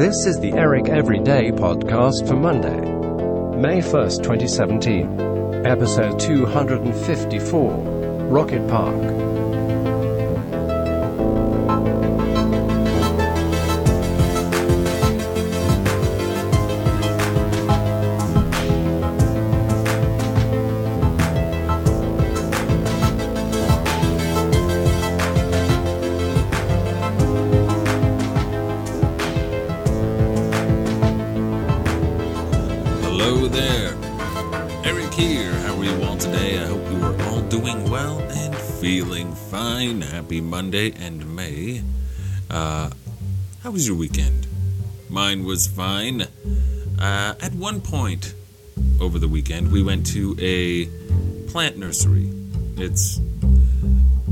This is the Eric Everyday podcast for Monday, May 1st, 2017. Episode 254 Rocket Park. Hello there. Eric here. How are you all today? I hope you are all doing well and feeling fine. Happy Monday and May. Uh, how was your weekend? Mine was fine. Uh, at one point over the weekend, we went to a plant nursery. It's,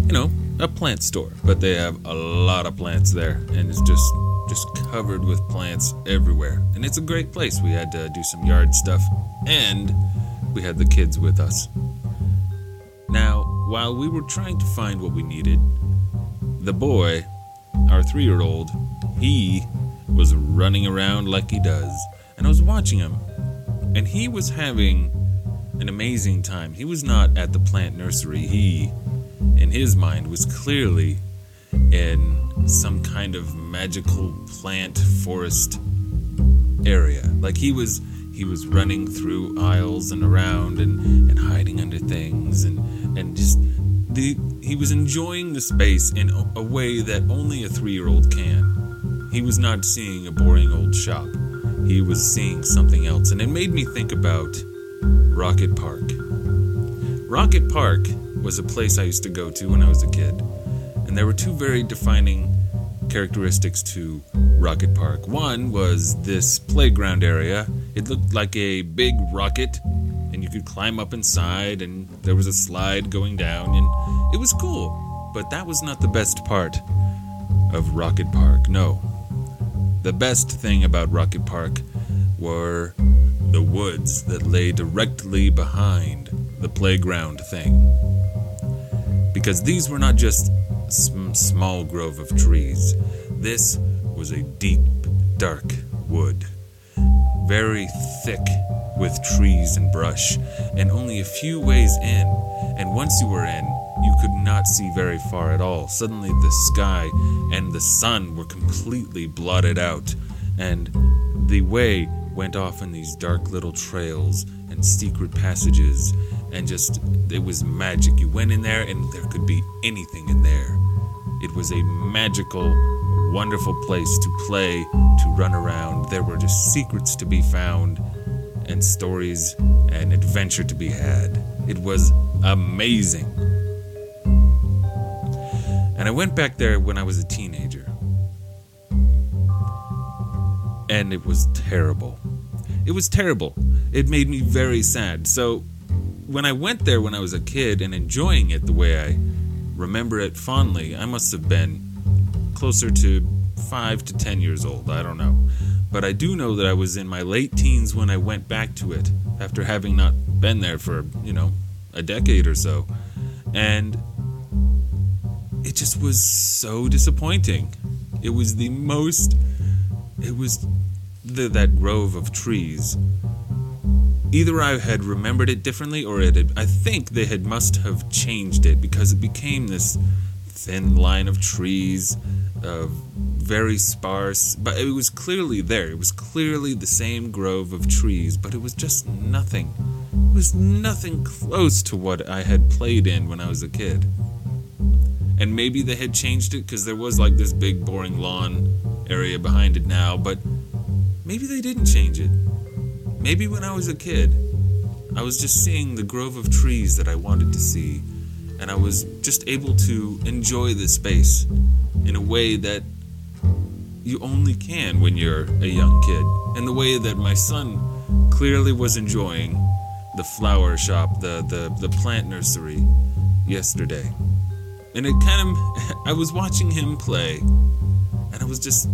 you know, a plant store, but they have a lot of plants there, and it's just just covered with plants everywhere. And it's a great place. We had to do some yard stuff, and we had the kids with us. Now, while we were trying to find what we needed, the boy, our three year old, he was running around like he does. And I was watching him, and he was having an amazing time. He was not at the plant nursery. He, in his mind, was clearly in some kind of magical plant forest area. Like he was he was running through aisles and around and, and hiding under things and and just the he was enjoying the space in a, a way that only a three year old can. He was not seeing a boring old shop. He was seeing something else, and it made me think about Rocket Park. Rocket Park was a place I used to go to when I was a kid, and there were two very defining characteristics to Rocket Park. One was this playground area. It looked like a big rocket, and you could climb up inside, and there was a slide going down, and it was cool. But that was not the best part of Rocket Park. No. The best thing about Rocket Park were the woods that lay directly behind the playground thing. Because these were not just sm- small grove of trees. This was a deep, dark wood, very thick with trees and brush, and only a few ways in. And once you were in, you could not see very far at all. Suddenly, the sky and the sun were completely blotted out, and the way went off in these dark little trails and secret passages and just it was magic. You went in there and there could be anything in there. It was a magical, wonderful place to play, to run around. There were just secrets to be found and stories and adventure to be had. It was amazing. And I went back there when I was a teenager. And it was terrible. It was terrible. It made me very sad. So when I went there when I was a kid and enjoying it the way I remember it fondly, I must have been closer to five to ten years old. I don't know. But I do know that I was in my late teens when I went back to it after having not been there for, you know, a decade or so. And it just was so disappointing. It was the most. It was the, that grove of trees either I had remembered it differently or it had, I think they had must have changed it because it became this thin line of trees, uh, very sparse, but it was clearly there. It was clearly the same grove of trees, but it was just nothing. It was nothing close to what I had played in when I was a kid. And maybe they had changed it because there was like this big boring lawn area behind it now, but maybe they didn't change it. Maybe when I was a kid, I was just seeing the grove of trees that I wanted to see, and I was just able to enjoy the space in a way that you only can when you're a young kid. And the way that my son clearly was enjoying the flower shop, the, the, the plant nursery yesterday. And it kind of, I was watching him play, and I was just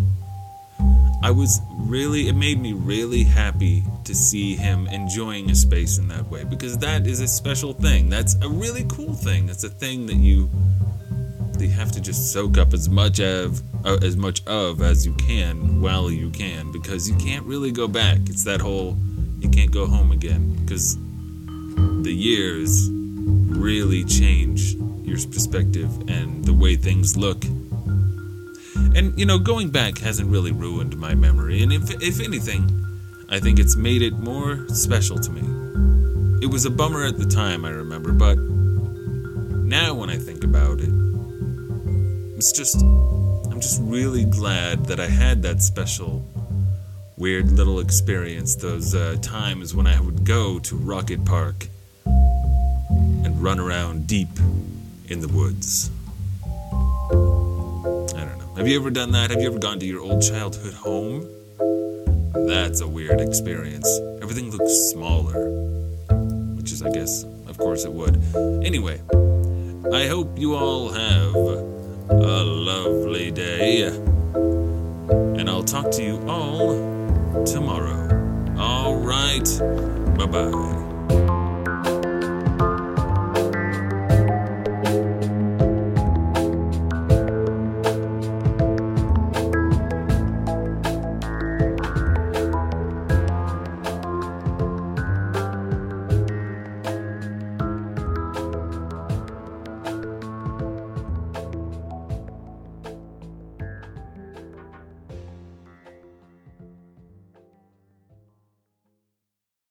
I was really, it made me really happy to see him enjoying a space in that way because that is a special thing. That's a really cool thing. That's a thing that you you have to just soak up as much of uh, as much of as you can while you can because you can't really go back. It's that whole you can't go home again because the years really change your perspective and the way things look. And you know, going back hasn't really ruined my memory, and if if anything, I think it's made it more special to me. It was a bummer at the time, I remember, but now when I think about it, it's just I'm just really glad that I had that special weird little experience those uh, times when I would go to Rocket Park and run around deep in the woods. Have you ever done that? Have you ever gone to your old childhood home? That's a weird experience. Everything looks smaller. Which is, I guess, of course it would. Anyway, I hope you all have a lovely day. And I'll talk to you all tomorrow. All right. Bye bye.